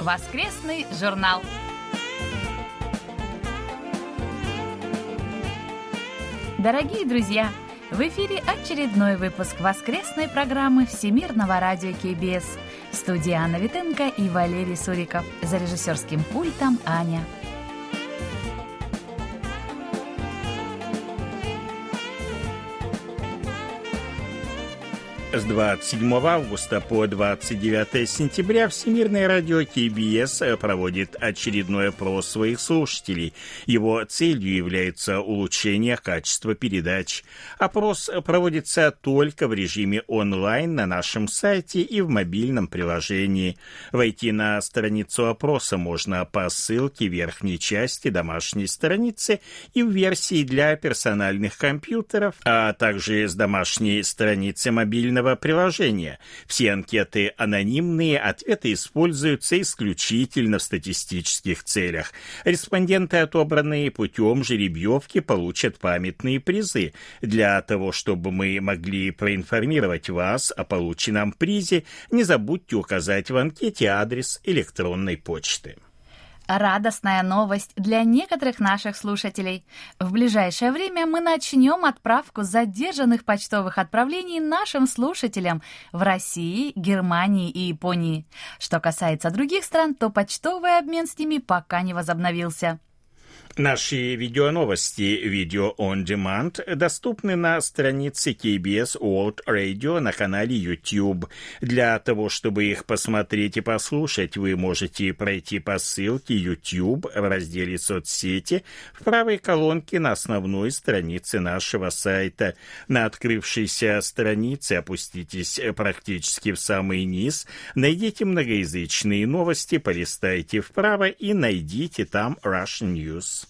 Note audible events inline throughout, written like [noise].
Воскресный журнал. Дорогие друзья, в эфире очередной выпуск воскресной программы Всемирного радио КБС. В студии Анна Витенко и Валерий Суриков. За режиссерским пультом Аня. С 27 августа по 29 сентября Всемирное радио КБС проводит очередной опрос своих слушателей. Его целью является улучшение качества передач. Опрос проводится только в режиме онлайн на нашем сайте и в мобильном приложении. Войти на страницу опроса можно по ссылке в верхней части домашней страницы и в версии для персональных компьютеров, а также с домашней страницы мобильного мобильного приложения. Все анкеты анонимные, ответы используются исключительно в статистических целях. Респонденты, отобранные путем жеребьевки, получат памятные призы. Для того, чтобы мы могли проинформировать вас о полученном призе, не забудьте указать в анкете адрес электронной почты. Радостная новость для некоторых наших слушателей. В ближайшее время мы начнем отправку задержанных почтовых отправлений нашим слушателям в России, Германии и Японии. Что касается других стран, то почтовый обмен с ними пока не возобновился. Наши видеоновости «Видео on Demand» доступны на странице KBS World Radio на канале YouTube. Для того, чтобы их посмотреть и послушать, вы можете пройти по ссылке YouTube в разделе «Соцсети» в правой колонке на основной странице нашего сайта. На открывшейся странице опуститесь практически в самый низ, найдите многоязычные новости, полистайте вправо и найдите там Russian News.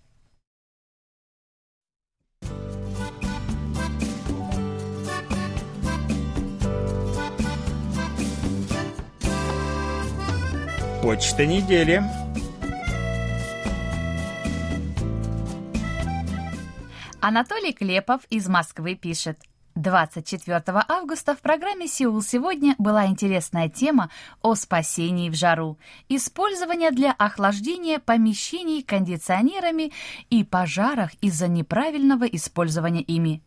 Почта недели. Анатолий Клепов из Москвы пишет. 24 августа в программе «Сеул сегодня» была интересная тема о спасении в жару, использование для охлаждения помещений кондиционерами и пожарах из-за неправильного использования ими.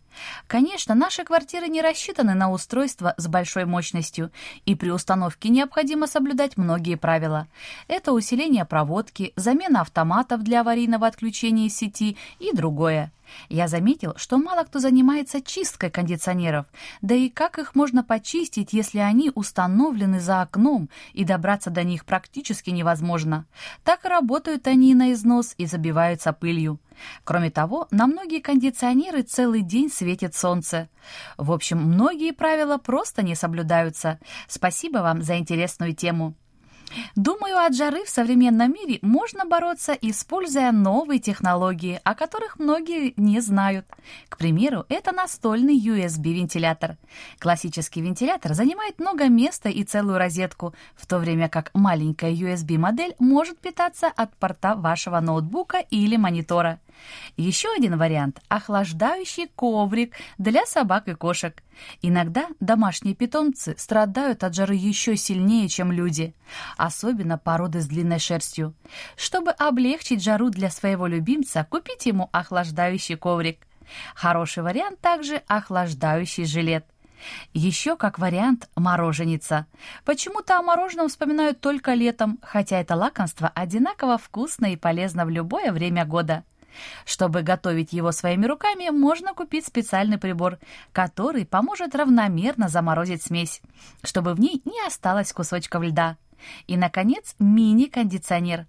Конечно, наши квартиры не рассчитаны на устройство с большой мощностью, и при установке необходимо соблюдать многие правила. Это усиление проводки, замена автоматов для аварийного отключения сети и другое. Я заметил, что мало кто занимается чисткой кондиционеров, да и как их можно почистить, если они установлены за окном, и добраться до них практически невозможно. Так и работают они на износ и забиваются пылью. Кроме того, на многие кондиционеры целый день светит солнце. В общем, многие правила просто не соблюдаются. Спасибо вам за интересную тему. Думаю, от жары в современном мире можно бороться, используя новые технологии, о которых многие не знают. К примеру, это настольный USB-вентилятор. Классический вентилятор занимает много места и целую розетку, в то время как маленькая USB-модель может питаться от порта вашего ноутбука или монитора. Еще один вариант – охлаждающий коврик для собак и кошек. Иногда домашние питомцы страдают от жары еще сильнее, чем люди, особенно породы с длинной шерстью. Чтобы облегчить жару для своего любимца, купите ему охлаждающий коврик. Хороший вариант также охлаждающий жилет. Еще как вариант мороженица. Почему-то о мороженом вспоминают только летом, хотя это лакомство одинаково вкусно и полезно в любое время года. Чтобы готовить его своими руками, можно купить специальный прибор, который поможет равномерно заморозить смесь, чтобы в ней не осталось кусочков льда. И, наконец, мини-кондиционер.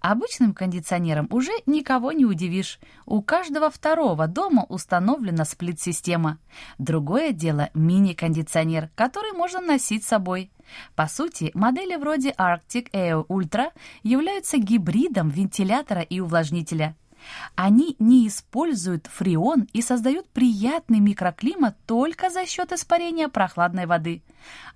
Обычным кондиционером уже никого не удивишь. У каждого второго дома установлена сплит-система. Другое дело мини-кондиционер, который можно носить с собой. По сути, модели вроде Arctic Air Ultra являются гибридом вентилятора и увлажнителя. Они не используют фреон и создают приятный микроклимат только за счет испарения прохладной воды.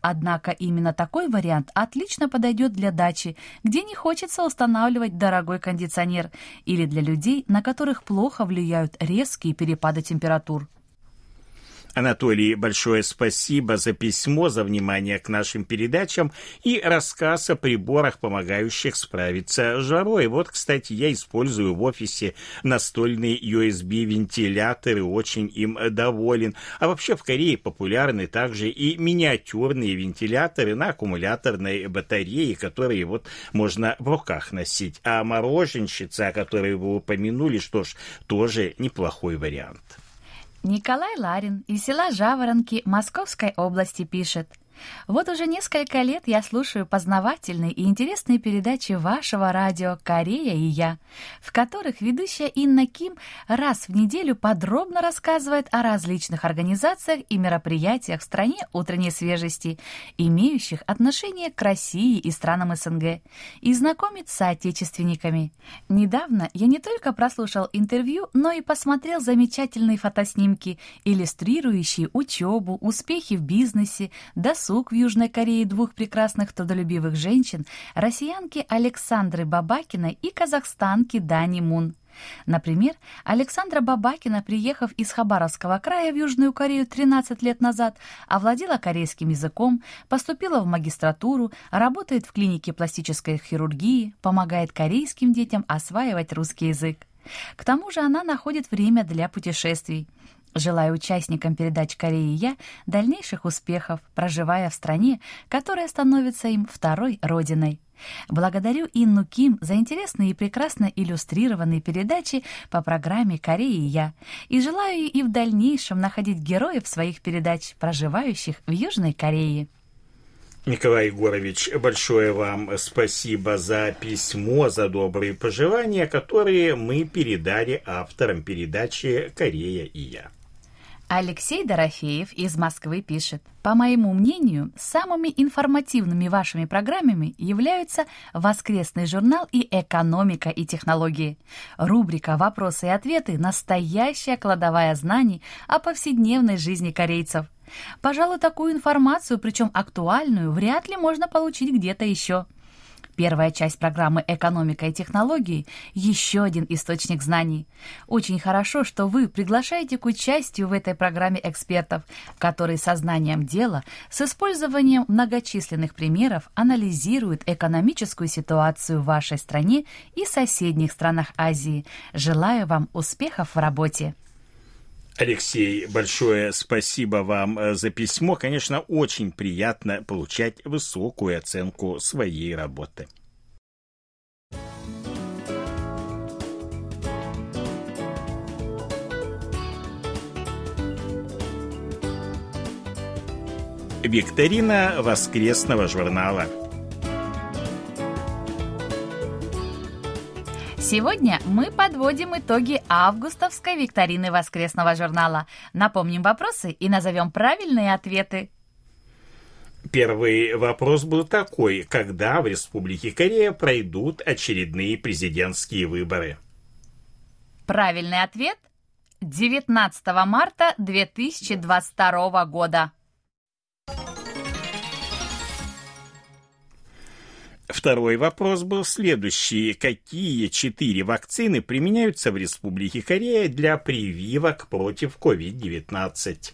Однако именно такой вариант отлично подойдет для дачи, где не хочется устанавливать дорогой кондиционер, или для людей, на которых плохо влияют резкие перепады температур. Анатолий, большое спасибо за письмо, за внимание к нашим передачам и рассказ о приборах, помогающих справиться с жарой. Вот, кстати, я использую в офисе настольный USB-вентилятор и очень им доволен. А вообще в Корее популярны также и миниатюрные вентиляторы на аккумуляторной батарее, которые вот можно в руках носить. А мороженщица, о которой вы упомянули, что ж, тоже неплохой вариант. Николай Ларин из села Жаворонки Московской области пишет – вот уже несколько лет я слушаю познавательные и интересные передачи вашего радио «Корея и я», в которых ведущая Инна Ким раз в неделю подробно рассказывает о различных организациях и мероприятиях в стране утренней свежести, имеющих отношение к России и странам СНГ, и знакомит с соотечественниками. Недавно я не только прослушал интервью, но и посмотрел замечательные фотоснимки, иллюстрирующие учебу, успехи в бизнесе, досуг, досуг в Южной Корее двух прекрасных трудолюбивых женщин, россиянки Александры Бабакина и казахстанки Дани Мун. Например, Александра Бабакина, приехав из Хабаровского края в Южную Корею 13 лет назад, овладела корейским языком, поступила в магистратуру, работает в клинике пластической хирургии, помогает корейским детям осваивать русский язык. К тому же она находит время для путешествий. Желаю участникам передач «Корея я» дальнейших успехов, проживая в стране, которая становится им второй родиной. Благодарю Инну Ким за интересные и прекрасно иллюстрированные передачи по программе «Корея я» и желаю и в дальнейшем находить героев своих передач, проживающих в Южной Корее. Николай Егорович, большое вам спасибо за письмо, за добрые пожелания, которые мы передали авторам передачи «Корея и я». Алексей Дорофеев из Москвы пишет. По моему мнению, самыми информативными вашими программами являются «Воскресный журнал» и «Экономика и технологии». Рубрика «Вопросы и ответы» – настоящая кладовая знаний о повседневной жизни корейцев. Пожалуй, такую информацию, причем актуальную, вряд ли можно получить где-то еще – Первая часть программы «Экономика и технологии» — еще один источник знаний. Очень хорошо, что вы приглашаете к участию в этой программе экспертов, которые сознанием дела, с использованием многочисленных примеров анализируют экономическую ситуацию в вашей стране и соседних странах Азии. Желаю вам успехов в работе! Алексей, большое спасибо вам э, за письмо. Конечно, очень приятно получать высокую оценку своей работы. Викторина воскресного журнала. Сегодня мы подводим итоги августовской викторины воскресного журнала. Напомним вопросы и назовем правильные ответы. Первый вопрос был такой. Когда в Республике Корея пройдут очередные президентские выборы? Правильный ответ – 19 марта 2022 года. Второй вопрос был следующий. Какие четыре вакцины применяются в Республике Корея для прививок против COVID-19?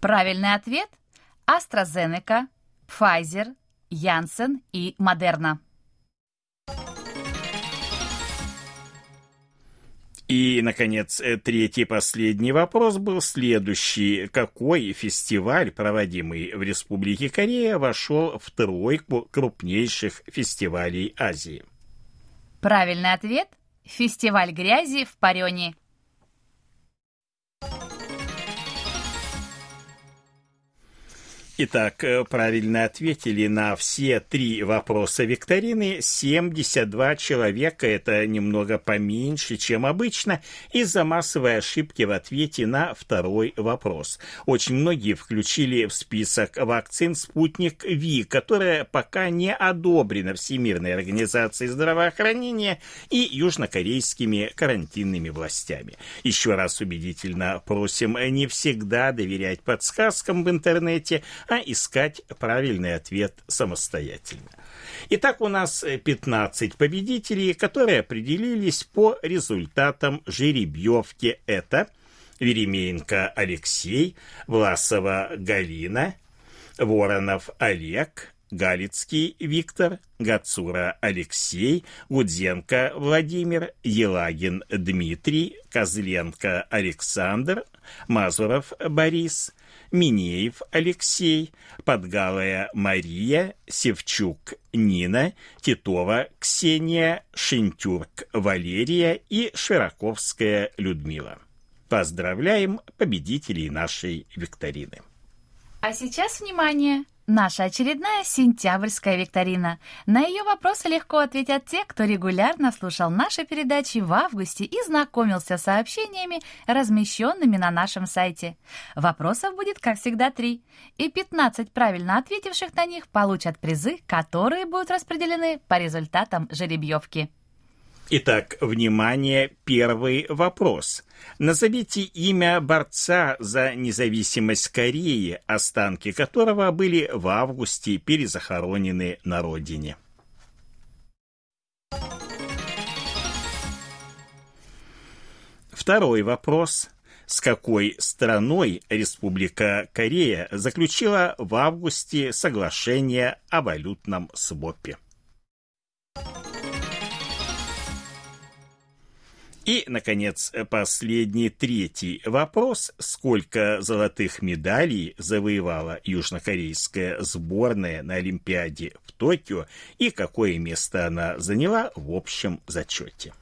Правильный ответ – AstraZeneca, Pfizer, Janssen и Moderna. И, наконец, э, третий последний вопрос был следующий. Какой фестиваль, проводимый в Республике Корея, вошел в тройку крупнейших фестивалей Азии? Правильный ответ – фестиваль грязи в Парене. Итак, э, правильно ответили на все три вопроса викторины 72 человека. Это немного поменьше, чем обычно, из-за массовой ошибки в ответе на второй вопрос. Очень многие включили в список вакцин «Спутник Ви», которая пока не одобрена Всемирной организацией здравоохранения и южнокорейскими карантинными властями. Еще раз убедительно просим не всегда доверять подсказкам в интернете, а искать правильный ответ самостоятельно. Итак, у нас 15 победителей, которые определились по результатам жеребьевки. Это Веремеенко Алексей, Власова Галина, Воронов Олег, Галицкий Виктор, Гацура Алексей, Гудзенко Владимир, Елагин Дмитрий, Козленко Александр, Мазуров Борис, Минеев Алексей, Подгалая Мария, Севчук Нина, Титова Ксения, Шинтюрк Валерия и Широковская Людмила. Поздравляем победителей нашей викторины. А сейчас внимание! Наша очередная сентябрьская викторина. На ее вопросы легко ответят те, кто регулярно слушал наши передачи в августе и знакомился с сообщениями, размещенными на нашем сайте. Вопросов будет, как всегда, три. И 15 правильно ответивших на них получат призы, которые будут распределены по результатам жеребьевки. Итак, внимание, первый вопрос. Назовите имя борца за независимость Кореи, останки которого были в августе перезахоронены на родине. Второй вопрос. С какой страной Республика Корея заключила в августе соглашение о валютном свопе? И, наконец, последний, третий вопрос. Сколько золотых медалей завоевала южнокорейская сборная на Олимпиаде в Токио и какое место она заняла в общем зачете?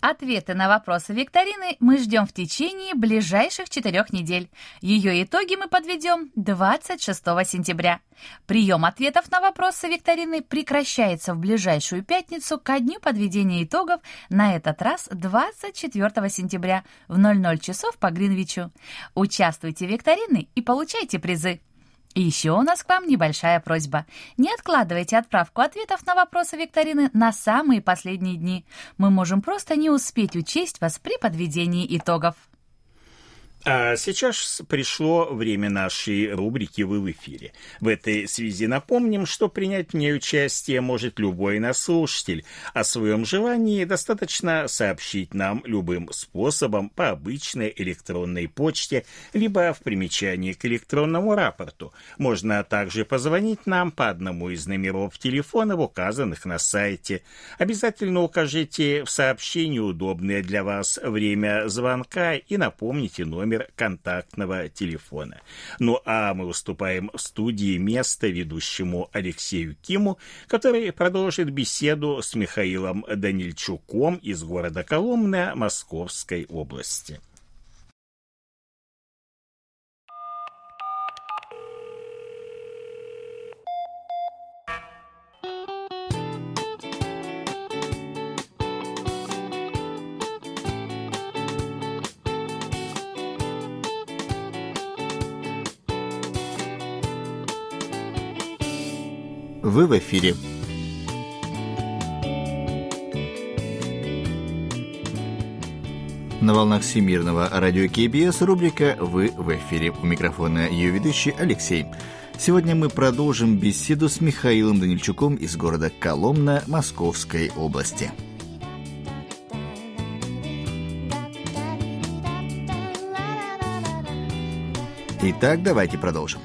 Ответы на вопросы викторины мы ждем в течение ближайших четырех недель. Ее итоги мы подведем 26 сентября. Прием ответов на вопросы викторины прекращается в ближайшую пятницу ко дню подведения итогов, на этот раз 24 сентября в 00 часов по Гринвичу. Участвуйте в викторины и получайте призы. И еще у нас к вам небольшая просьба. Не откладывайте отправку ответов на вопросы викторины на самые последние дни. Мы можем просто не успеть учесть вас при подведении итогов. А сейчас пришло время нашей рубрики «Вы в эфире». В этой связи напомним, что принять в ней участие может любой наш слушатель. О своем желании достаточно сообщить нам любым способом по обычной электронной почте, либо в примечании к электронному рапорту. Можно также позвонить нам по одному из номеров телефонов, указанных на сайте. Обязательно укажите в сообщении удобное для вас время звонка и напомните номер номер контактного телефона. Ну а мы уступаем в студии место ведущему Алексею Киму, который продолжит беседу с Михаилом Данильчуком из города Коломна Московской области. Вы в эфире. На волнах Всемирного радио КБС рубрика «Вы в эфире». У микрофона ее ведущий Алексей. Сегодня мы продолжим беседу с Михаилом Данильчуком из города Коломна Московской области. Итак, давайте продолжим.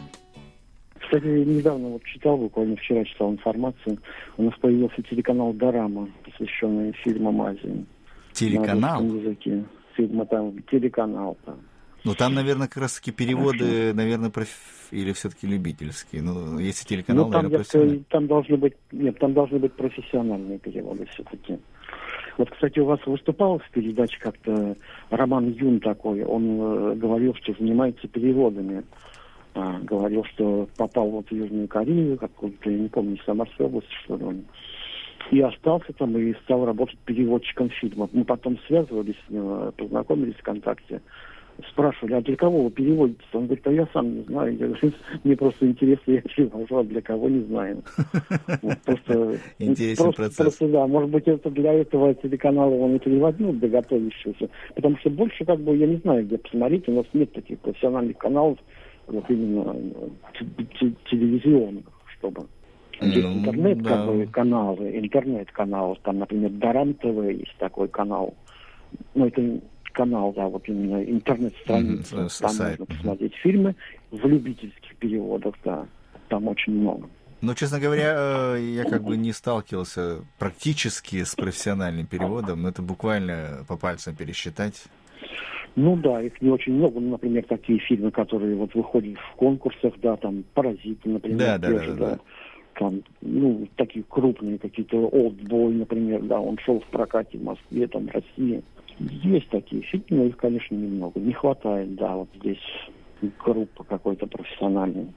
Кстати, недавно вот читал, буквально вчера читал информацию, у нас появился телеканал «Дорама», посвященный фильмам Азии. Телеканал? На языке. Фильма там, телеканал там. Ну, там, наверное, как раз-таки переводы, Хорошо. наверное, проф... или все-таки любительские. Ну, если телеканал, ну, там, наверное, профессиональный. Там должны быть, нет, там должны быть профессиональные переводы все-таки. Вот, кстати, у вас выступал в передаче как-то Роман Юн такой. Он э, говорил, что занимается переводами. А, говорил, что попал вот в Южную Корею, какую-то, я не помню, в Самарской области, что ли, он. И остался там и стал работать переводчиком фильмов. Мы потом связывались с ним, э, познакомились ВКонтакте спрашивали, а для кого вы переводите? Он говорит, а я сам не знаю. Я говорю, [laughs] мне просто интересно, я перевожу, а для кого не знаю. [laughs] Вот, просто, Интересный просто, процесс. Просто, да, может быть, это для этого телеканала он и переводил, для готовящегося. Потому что больше, как бы, я не знаю, где посмотреть, у нас нет таких профессиональных каналов, вот именно телевизионных, чтобы... Есть ну, интернет, да. как бы, каналы, там, например, Дарам ТВ есть такой канал. Ну, это канал, да, вот именно интернет-страница. Mm-hmm, там сайт. можно посмотреть фильмы в любительских переводах, да. Там очень много. Ну, честно говоря, э, я как бы не сталкивался практически с профессиональным переводом, но это буквально по пальцам пересчитать. Ну да, их не очень много. Ну, например, такие фильмы, которые вот выходят в конкурсах, да, там «Паразиты», например. Да, да, да, да, да. Там, ну, такие крупные какие-то «Олдбой», например, да, он шел в прокате в Москве, там, в России. Есть такие фильмы, но их, конечно, немного. Не хватает, да, вот здесь группа какой-то профессиональной.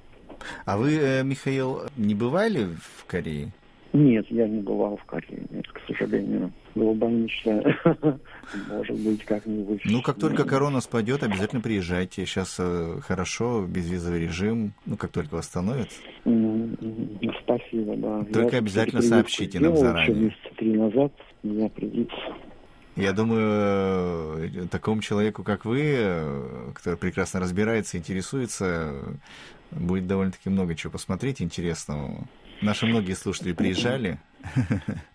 А вы, э, Михаил, не бывали в Корее? Нет, я не бывал в Корее, нет, к сожалению. Мечтаю. [laughs] Может быть, как-нибудь. Ну, как только корона спадет, обязательно приезжайте. Сейчас э, хорошо, безвизовый режим. Ну, как только восстановят. Спасибо, да. Только обязательно сообщите нам заранее. Месяца три назад меня придется я думаю, э, такому человеку, как вы, э, который прекрасно разбирается, интересуется, будет довольно-таки много чего посмотреть интересного. Наши многие слушатели приезжали.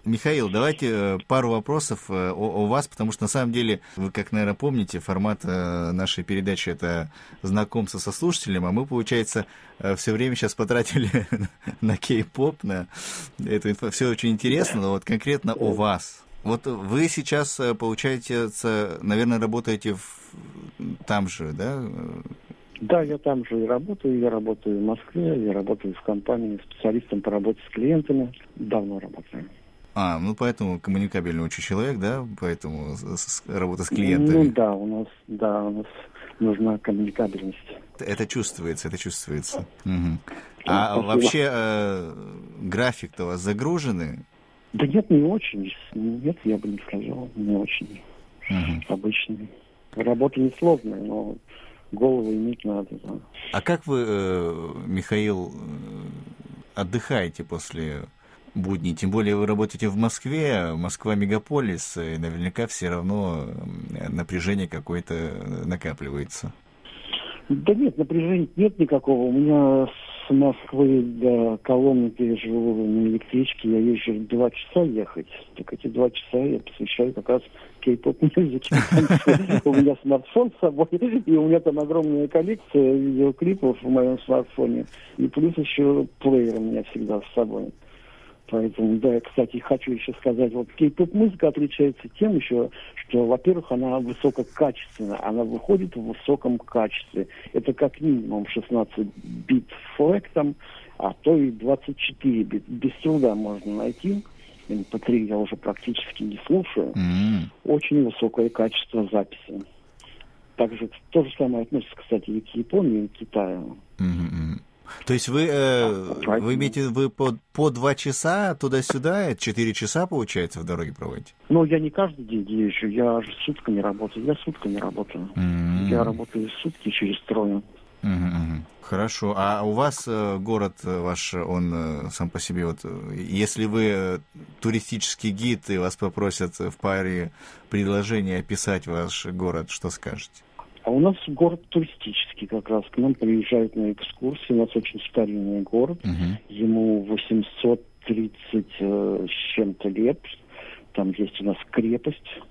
Михаил, давайте э, пару вопросов о, о вас, потому что на самом деле, вы, как, наверное, помните, формат нашей передачи это знакомство со слушателем, а мы, получается, все время сейчас потратили [laughs] на кей-поп, на инфo. Все очень интересно, но вот конкретно о вас. Вот вы сейчас, э, получается, наверное, работаете в... там же, да? Да, я там же и работаю. Я работаю в Москве, я работаю в компании специалистом по работе с клиентами. Давно работаю. А, ну поэтому коммуникабельный очень человек, да? Поэтому с, работа с клиентами. Ну да, у нас, да, у нас нужна коммуникабельность. Это чувствуется, это чувствуется. Угу. А Спасибо. вообще э, график-то у вас загруженный? Да нет, не очень. Нет, я бы не сказал, не очень. Угу. Обычный. Работа несложная, но голову иметь надо. Да. А как вы, э, Михаил, э, отдыхаете после будней? Тем более вы работаете в Москве, Москва мегаполис, и наверняка все равно напряжение какое-то накапливается. Да нет, напряжения нет никакого. У меня Москвы до Коломны, я на электричке, я езжу два часа ехать. Так эти два часа я посвящаю как раз кей-поп музыке. У меня смартфон с собой, и у меня там огромная коллекция видеоклипов в моем смартфоне. И плюс еще плеер у меня всегда с собой. Поэтому, да, кстати, хочу еще сказать, вот кей-поп-музыка отличается тем еще, что, во-первых, она высококачественная, она выходит в высоком качестве. Это как минимум 16 бит флектом, а то и 24 бит. Без труда можно найти. MP3 я уже практически не слушаю. Mm-hmm. Очень высокое качество записи. Также то же самое относится, кстати, и к Японии, и к Китаю. Mm-hmm. То есть вы, э, вы имеете вы по, по два часа туда-сюда, четыре часа, получается, в дороге проводите? Ну, я не каждый день езжу, я же сутками работаю, я сутками работаю. Mm-hmm. Я работаю сутки через трое. Mm-hmm. Хорошо. А у вас э, город ваш, он э, сам по себе, вот, если вы э, туристический гид и вас попросят в паре предложений описать ваш город, что скажете? А у нас город туристический как раз. К нам приезжают на экскурсии. У нас очень старинный город. Uh-huh. Ему 830 э, с чем-то лет. Там есть у нас крепость,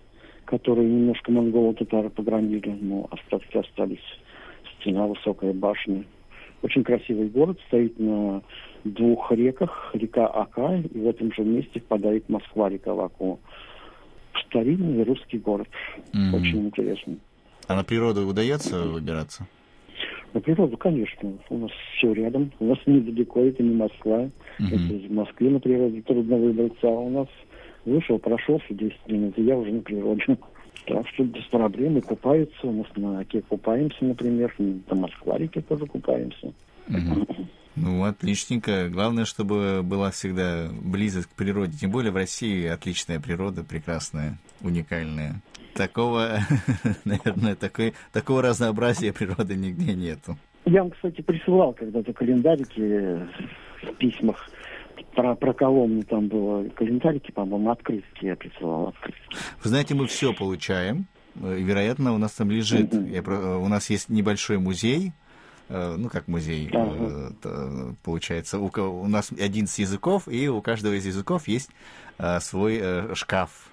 которую немножко монголы татары погромили, но остатки остались. Стена, высокая башня. Очень красивый город, стоит на двух реках. Река Ака, и в этом же месте впадает Москва, река Лаку. Старинный русский город. Mm-hmm. Очень интересный. А на природу удается выбираться? На природу, конечно. У нас все рядом. У нас недалеко, это не Москва. Uh-huh. Это в Москве на природу трудно выбраться, а у нас Вышел, прошелся 10 минут, и я уже на природе. Так что без проблем и купаются. У нас на оке купаемся, например. На Москва-реке тоже купаемся. Ну, отличненько. Главное, чтобы была всегда близость к природе. Тем более в России отличная природа, прекрасная, уникальная. Такого, [laughs] наверное, такой, такого разнообразия природы нигде нету. Я вам, кстати, присылал когда-то календарики в письмах про, про Коломну там было календарики, по-моему, открытки я присылал. Открытки. Вы знаете, мы все получаем. Вероятно, у нас там лежит. Mm-hmm. Я, у нас есть небольшой музей, Э, ну, как музей, uh-huh. получается. У, у нас 11 языков, и у каждого из языков есть э, свой шкаф.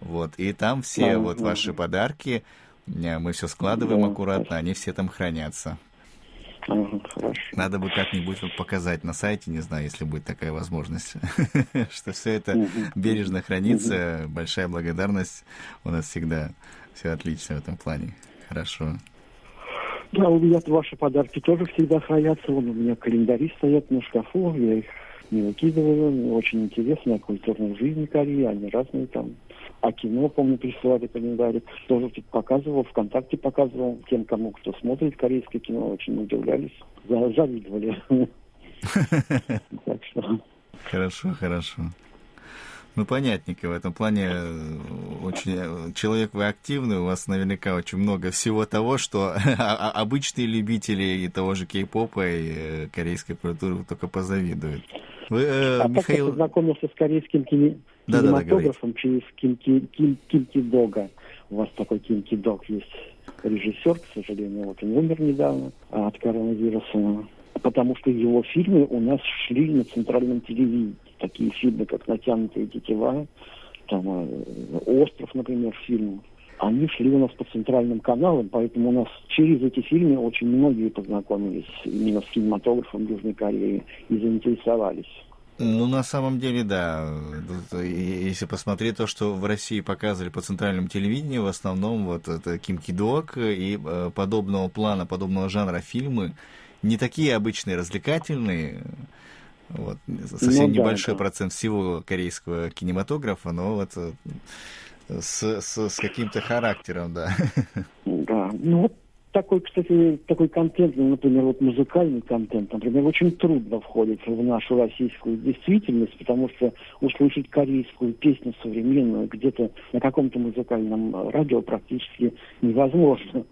Вот, и там все uh-huh. вот ваши подарки, мы все складываем uh-huh. аккуратно, они все там хранятся. Uh-huh, Надо бы как-нибудь показать на сайте, не знаю, если будет такая возможность, [laughs] что все это бережно хранится. Большая благодарность. У нас всегда все отлично в этом плане. Хорошо. Да, у меня ваши подарки тоже всегда хранятся. Вон у меня календари стоят на шкафу, я их не выкидываю. Очень интересно о культурной жизни Кореи, они разные там. А кино, помню, присылали календарик. Тоже тут показывал, ВКонтакте показывал. Тем, кому кто смотрит корейское кино, очень удивлялись. Завидовали. Так что... Хорошо, хорошо. Ну, понятненько в этом плане. Э, очень э, человек вы активный, у вас наверняка очень много всего того, что [laughs] обычные любители и того же кей-попа, и э, корейской культуры только позавидуют. Вы, э, а Михаил... как познакомился с корейским кине... да, кинематографом да, да, через Кимки, Ким, Кимки Дога. У вас такой Кимки Дог есть режиссер, к сожалению, вот он умер недавно от коронавируса потому что его фильмы у нас шли на центральном телевидении. Такие фильмы, как «Натянутые тетива», там э, «Остров», например, фильм. Они шли у нас по центральным каналам, поэтому у нас через эти фильмы очень многие познакомились именно с кинематографом Южной Кореи и заинтересовались. Ну, на самом деле, да. Если посмотреть то, что в России показывали по центральному телевидению, в основном вот это Ким Кидок и э, подобного плана, подобного жанра фильмы, не такие обычные развлекательные, вот, совсем ну, небольшой да, процент всего корейского кинематографа, но вот э, с, с, с каким-то характером, да. Да, ну вот такой, кстати, такой контент, ну, например, вот музыкальный контент, например, очень трудно входит в нашу российскую действительность, потому что услышать корейскую песню современную где-то на каком-то музыкальном радио практически невозможно.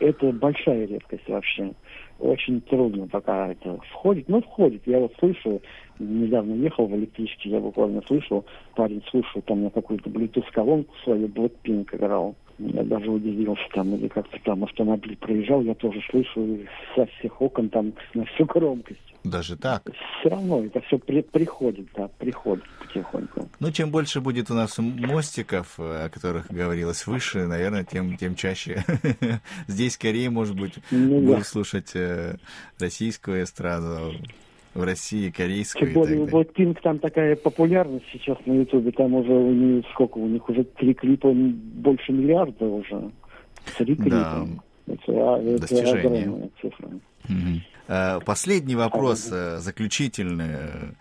Это большая редкость вообще очень трудно пока это входит. Ну, входит. Я вот слышу, недавно ехал в электричке, я буквально слышал, парень слушал там на какую-то Bluetooth-колонку свою Blackpink играл. Я даже удивился там, или как-то там автомобиль проезжал, я тоже слышу со всех окон там на всю громкость. Даже так? Все равно это все при, приходит, да, приходит потихоньку. Ну, чем больше будет у нас мостиков, о которых говорилось выше, наверное, тем, тем чаще [laughs] здесь скорее, может быть, ну, будут да. слушать э, российскую эстраду, в России, корейскую. Тем более, вот Пинк там такая популярность сейчас на Ютубе, там уже у них сколько, у них уже три клипа, больше миллиарда уже. Три клипа. Да. Это, это Достижение. цифра. Угу. Последний вопрос, а, заключительный.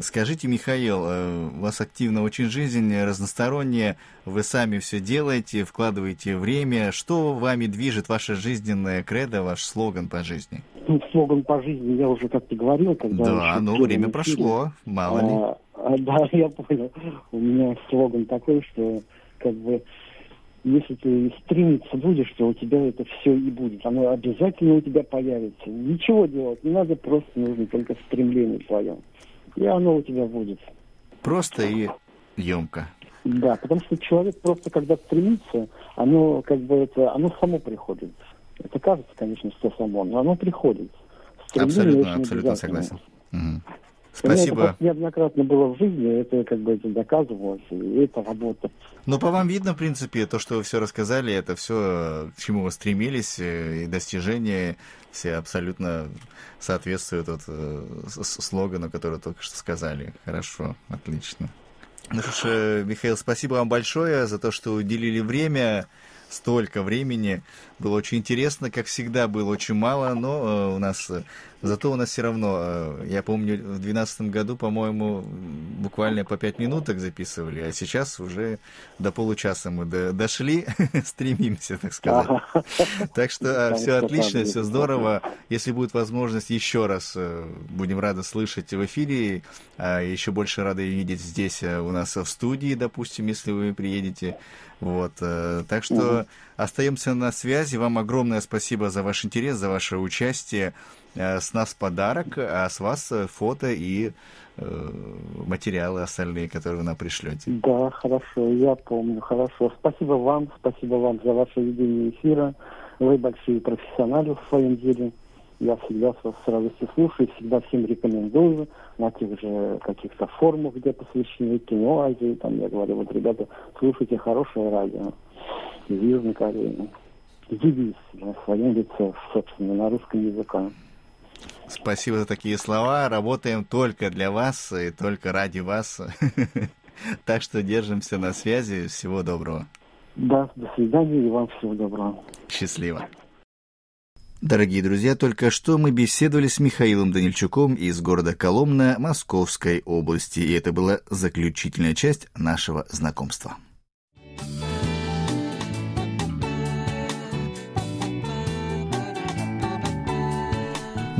Скажите, Михаил, э, у вас активна очень жизнь, разносторонняя, вы сами все делаете, вкладываете время. Что вами движет ваше жизненное кредо, ваш слоган по жизни? Ну, слоган по жизни я уже как-то говорил, когда... Да, ну время прошло, мало ли. А, а, да, [laughs] я понял. У меня слоган такой, что как бы если ты стремиться будешь, то у тебя это все и будет. Оно обязательно у тебя появится. Ничего делать не надо, просто нужно только стремление твое и оно у тебя будет. Просто и емко. Да, потому что человек просто, когда стремится, оно как бы это, оно само приходит. Это кажется, конечно, что само, но оно приходит. Стремление абсолютно, абсолютно согласен. Угу. Спасибо. Это неоднократно было в жизни, это как бы это доказывалось, и это работа. Но по вам видно, в принципе, то, что вы все рассказали, это все, к чему вы стремились, э, и достижения все абсолютно соответствуют вот, э, слогану, который только что сказали. Хорошо, отлично. Ну что ж, э, Михаил, спасибо вам большое за то, что уделили время столько времени. Было очень интересно, как всегда, было очень мало, но у нас Зато у нас все равно, э, я помню, в 2012 году, по-моему, буквально по пять минуток записывали, а сейчас уже до получаса мы до, дошли, [laughs] стремимся, так сказать. Так что все отлично, все здорово. Если будет возможность еще раз, э, будем рады слышать в эфире, а еще больше рады видеть здесь э, у нас в студии, допустим, если вы приедете. Вот, так что остаемся на связи. Вам огромное спасибо за ваш интерес, за ваше участие. Э, с нас подарок, а с вас э, фото и э, материалы остальные, которые вы нам пришлете. Да, хорошо, я помню, хорошо. Спасибо вам, спасибо вам за ваше ведение эфира. Вы большие профессионалы в своем деле. Я всегда вас с радостью слушаю, всегда всем рекомендую на тех же каких-то форумах, где посвящены кино Азии. Там я говорю, вот, ребята, слушайте хорошее радио из Южной Кореи. Девиз на своем лице, собственно, на русском языке. Спасибо за такие слова. Работаем только для вас и только ради вас. [laughs] Так что держимся на связи. Всего доброго. Да, до свидания и вам всего доброго. Счастливо. Дорогие друзья, только что мы беседовали с Михаилом Данильчуком из города Коломна Московской области, и это была заключительная часть нашего знакомства.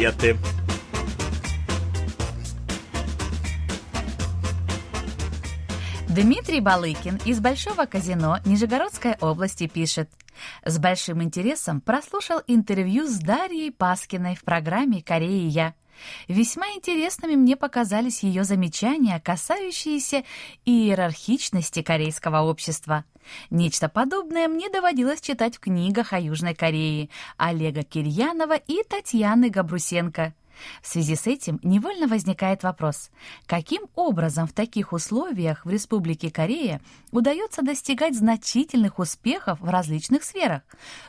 И ответы. Дмитрий Балыкин из Большого казино Нижегородской области пишет. С большим интересом прослушал интервью с Дарьей Паскиной в программе «Корея я». Весьма интересными мне показались ее замечания, касающиеся иерархичности корейского общества. Нечто подобное мне доводилось читать в книгах о Южной Корее Олега Кирьянова и Татьяны Габрусенко. В связи с этим невольно возникает вопрос, каким образом в таких условиях в Республике Корея удается достигать значительных успехов в различных сферах,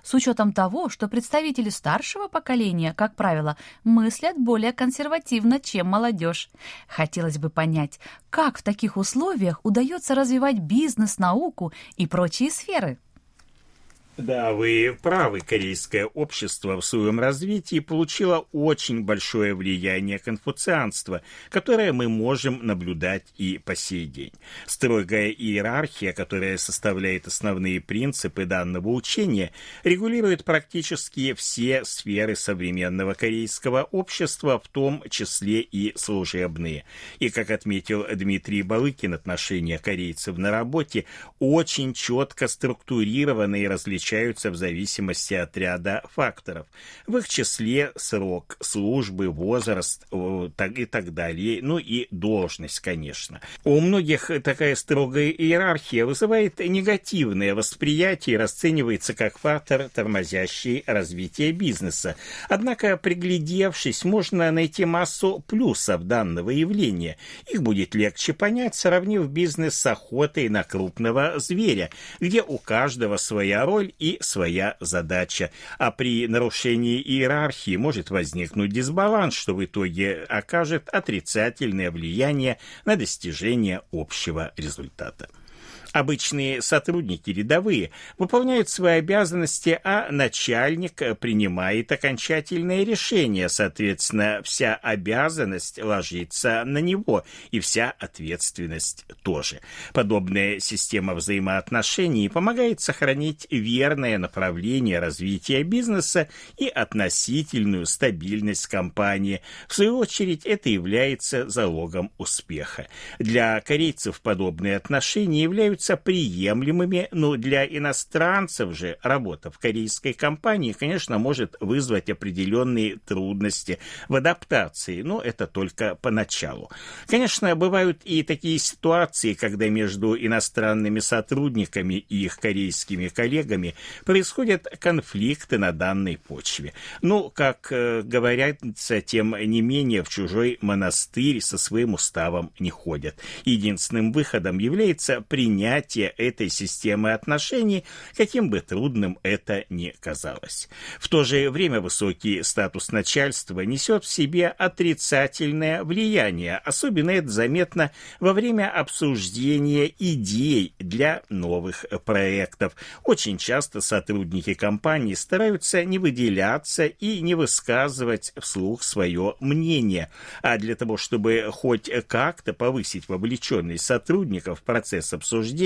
с учетом того, что представители старшего поколения, как правило, мыслят более консервативно, чем молодежь. Хотелось бы понять, как в таких условиях удается развивать бизнес, науку и прочие сферы. Да, вы правы. Корейское общество в своем развитии получило очень большое влияние конфуцианства, которое мы можем наблюдать и по сей день. Строгая иерархия, которая составляет основные принципы данного учения, регулирует практически все сферы современного корейского общества, в том числе и служебные. И, как отметил Дмитрий Балыкин, отношения корейцев на работе очень четко структурированы и различаются в зависимости от ряда факторов. В их числе срок службы, возраст и так далее, ну и должность, конечно. У многих такая строгая иерархия вызывает негативное восприятие и расценивается как фактор, тормозящий развитие бизнеса. Однако, приглядевшись, можно найти массу плюсов данного явления. Их будет легче понять, сравнив бизнес с охотой на крупного зверя, где у каждого своя роль и своя задача. А при нарушении иерархии может возникнуть дисбаланс, что в итоге окажет отрицательное влияние на достижение общего результата. Обычные сотрудники рядовые выполняют свои обязанности, а начальник принимает окончательное решение. Соответственно, вся обязанность ложится на него, и вся ответственность тоже. Подобная система взаимоотношений помогает сохранить верное направление развития бизнеса и относительную стабильность компании. В свою очередь, это является залогом успеха. Для корейцев подобные отношения являются являются приемлемыми, но для иностранцев же работа в корейской компании, конечно, может вызвать определенные трудности в адаптации, но это только поначалу. Конечно, бывают и такие ситуации, когда между иностранными сотрудниками и их корейскими коллегами происходят конфликты на данной почве. Ну, как э, говорится, тем не менее в чужой монастырь со своим уставом не ходят. Единственным выходом является принятие этой системы отношений, каким бы трудным это ни казалось. В то же время высокий статус начальства несет в себе отрицательное влияние, особенно это заметно во время обсуждения идей для новых проектов. Очень часто сотрудники компании стараются не выделяться и не высказывать вслух свое мнение, а для того, чтобы хоть как-то повысить вовлеченность сотрудников в процесс обсуждения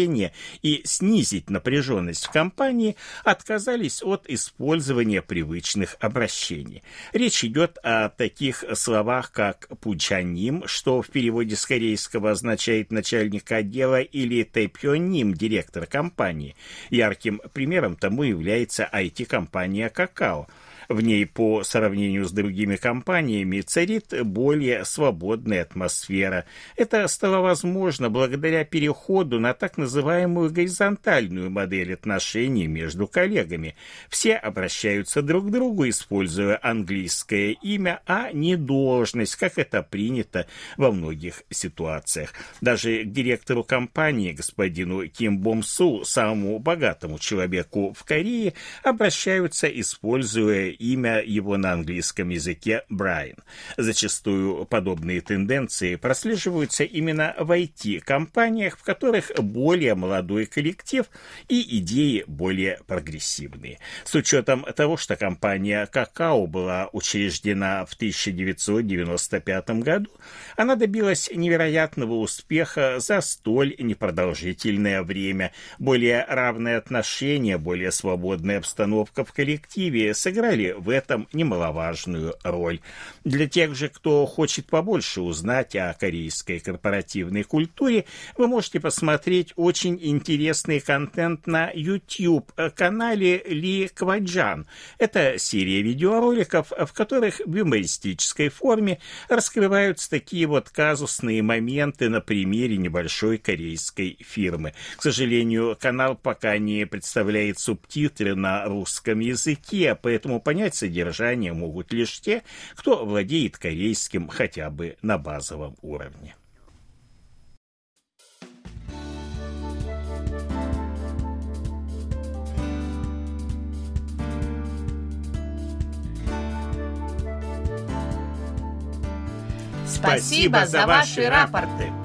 и снизить напряженность в компании, отказались от использования привычных обращений. Речь идет о таких словах, как «пучаним», что в переводе с корейского означает начальник отдела, или «тэпьоним», директор компании. Ярким примером тому является IT-компания «Какао», в ней по сравнению с другими компаниями царит более свободная атмосфера. Это стало возможно благодаря переходу на так называемую горизонтальную модель отношений между коллегами. Все обращаются друг к другу, используя английское имя, а не должность, как это принято во многих ситуациях. Даже директору компании, господину Ким Бом Су, самому богатому человеку в Корее, обращаются, используя имя его на английском языке Брайан. Зачастую подобные тенденции прослеживаются именно в IT-компаниях, в которых более молодой коллектив и идеи более прогрессивные. С учетом того, что компания «Какао» была учреждена в 1995 году, она добилась невероятного успеха за столь непродолжительное время. Более равные отношения, более свободная обстановка в коллективе сыграли сыграли в этом немаловажную роль. Для тех же, кто хочет побольше узнать о корейской корпоративной культуре, вы можете посмотреть очень интересный контент на YouTube-канале Ли Кваджан. Это серия видеороликов, в которых в юмористической форме раскрываются такие вот казусные моменты на примере небольшой корейской фирмы. К сожалению, канал пока не представляет субтитры на русском языке, поэтому понятно, понять содержание могут лишь те, кто владеет корейским хотя бы на базовом уровне. Спасибо за ваши рапорты.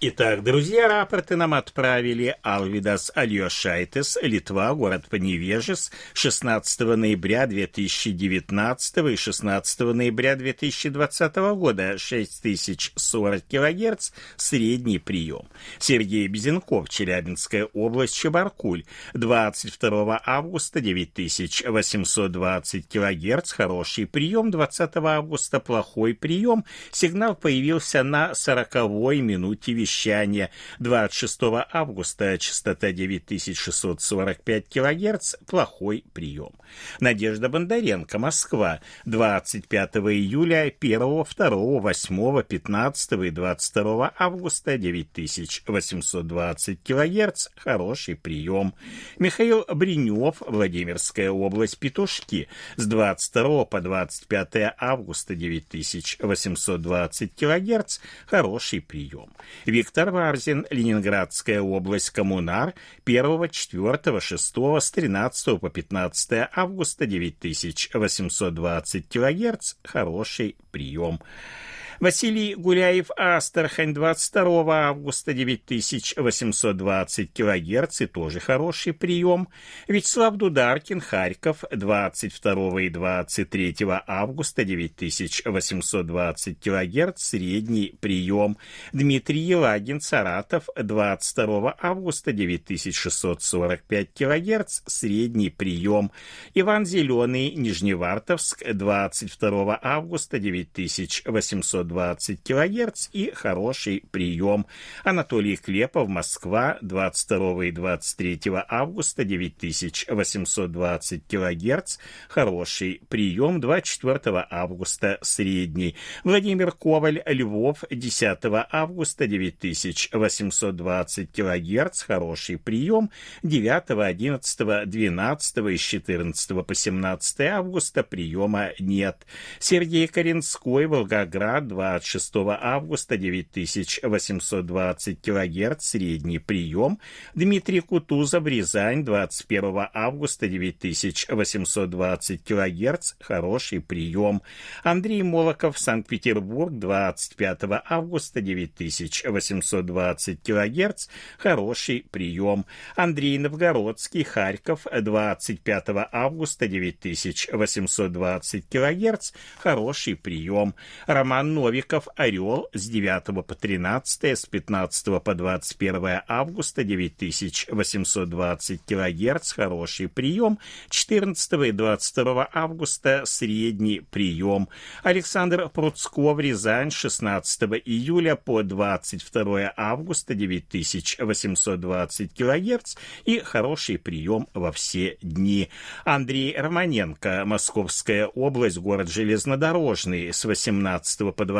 Итак, друзья, рапорты нам отправили Алвидас Альошайтес, Литва, город Поневежес, 16 ноября 2019 и 16 ноября 2020 года, 6040 кГц, средний прием. Сергей Безенков, Челябинская область, Чебаркуль, 22 августа 9820 кГц, хороший прием, 20 августа плохой прием, сигнал появился на 40 минуте вещания вещания 26 августа, частота 9645 кГц, плохой прием. Надежда Бондаренко, Москва, 25 июля, 1, 2, 8, 15 и 22 августа, 9820 кГц, хороший прием. Михаил Бринев, Владимирская область, Петушки, с 22 по 25 августа, 9820 кГц, хороший прием. Виктор Варзин, Ленинградская область, Коммунар, 1, 4, 6, с 13 по 15 августа 9820 кГц, хороший прием. Василий Гуляев, Астрахань, 22 августа 9820 килогерц и тоже хороший прием. Вячеслав Дударкин, Харьков, 22 и 23 августа 9820 килогерц, средний прием. Дмитрий Елагин, Саратов, 22 августа 9645 килогерц, средний прием. Иван Зеленый, Нижневартовск, 22 августа 9820 120 кГц и хороший прием. Анатолий Клепов, Москва, 22 и 23 августа 9820 кГц, хороший прием. 24 августа средний. Владимир Коваль, Львов, 10 августа 9820 кГц, хороший прием. 9, 11, 12 и с 14 по 17 августа приема нет. Сергей Коренской, Волгоград, 26 августа 9820 кГц, средний прием. Дмитрий Кутузов, Рязань, 21 августа 9820 кГц, хороший прием. Андрей Молоков, Санкт-Петербург, 25 августа 9820 кГц, хороший прием. Андрей Новгородский, Харьков, 25 августа 9820 кГц, хороший прием. Роман Новиков, Орел с 9 по 13, с 15 по 21 августа 9820 кГц, хороший прием, 14 и 22 августа средний прием. Александр Пруцков, Рязань, 16 июля по 22 августа 9820 кГц и хороший прием во все дни. Андрей Романенко, Московская область, город Железнодорожный, с 18 по 20,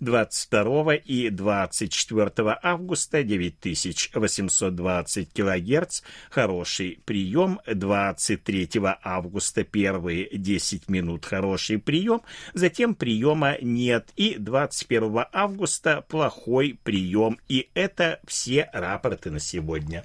22 и 24 августа 9820 кГц, хороший прием, 23 августа первые 10 минут хороший прием, затем приема нет, и 21 августа плохой прием, и это все рапорты на сегодня.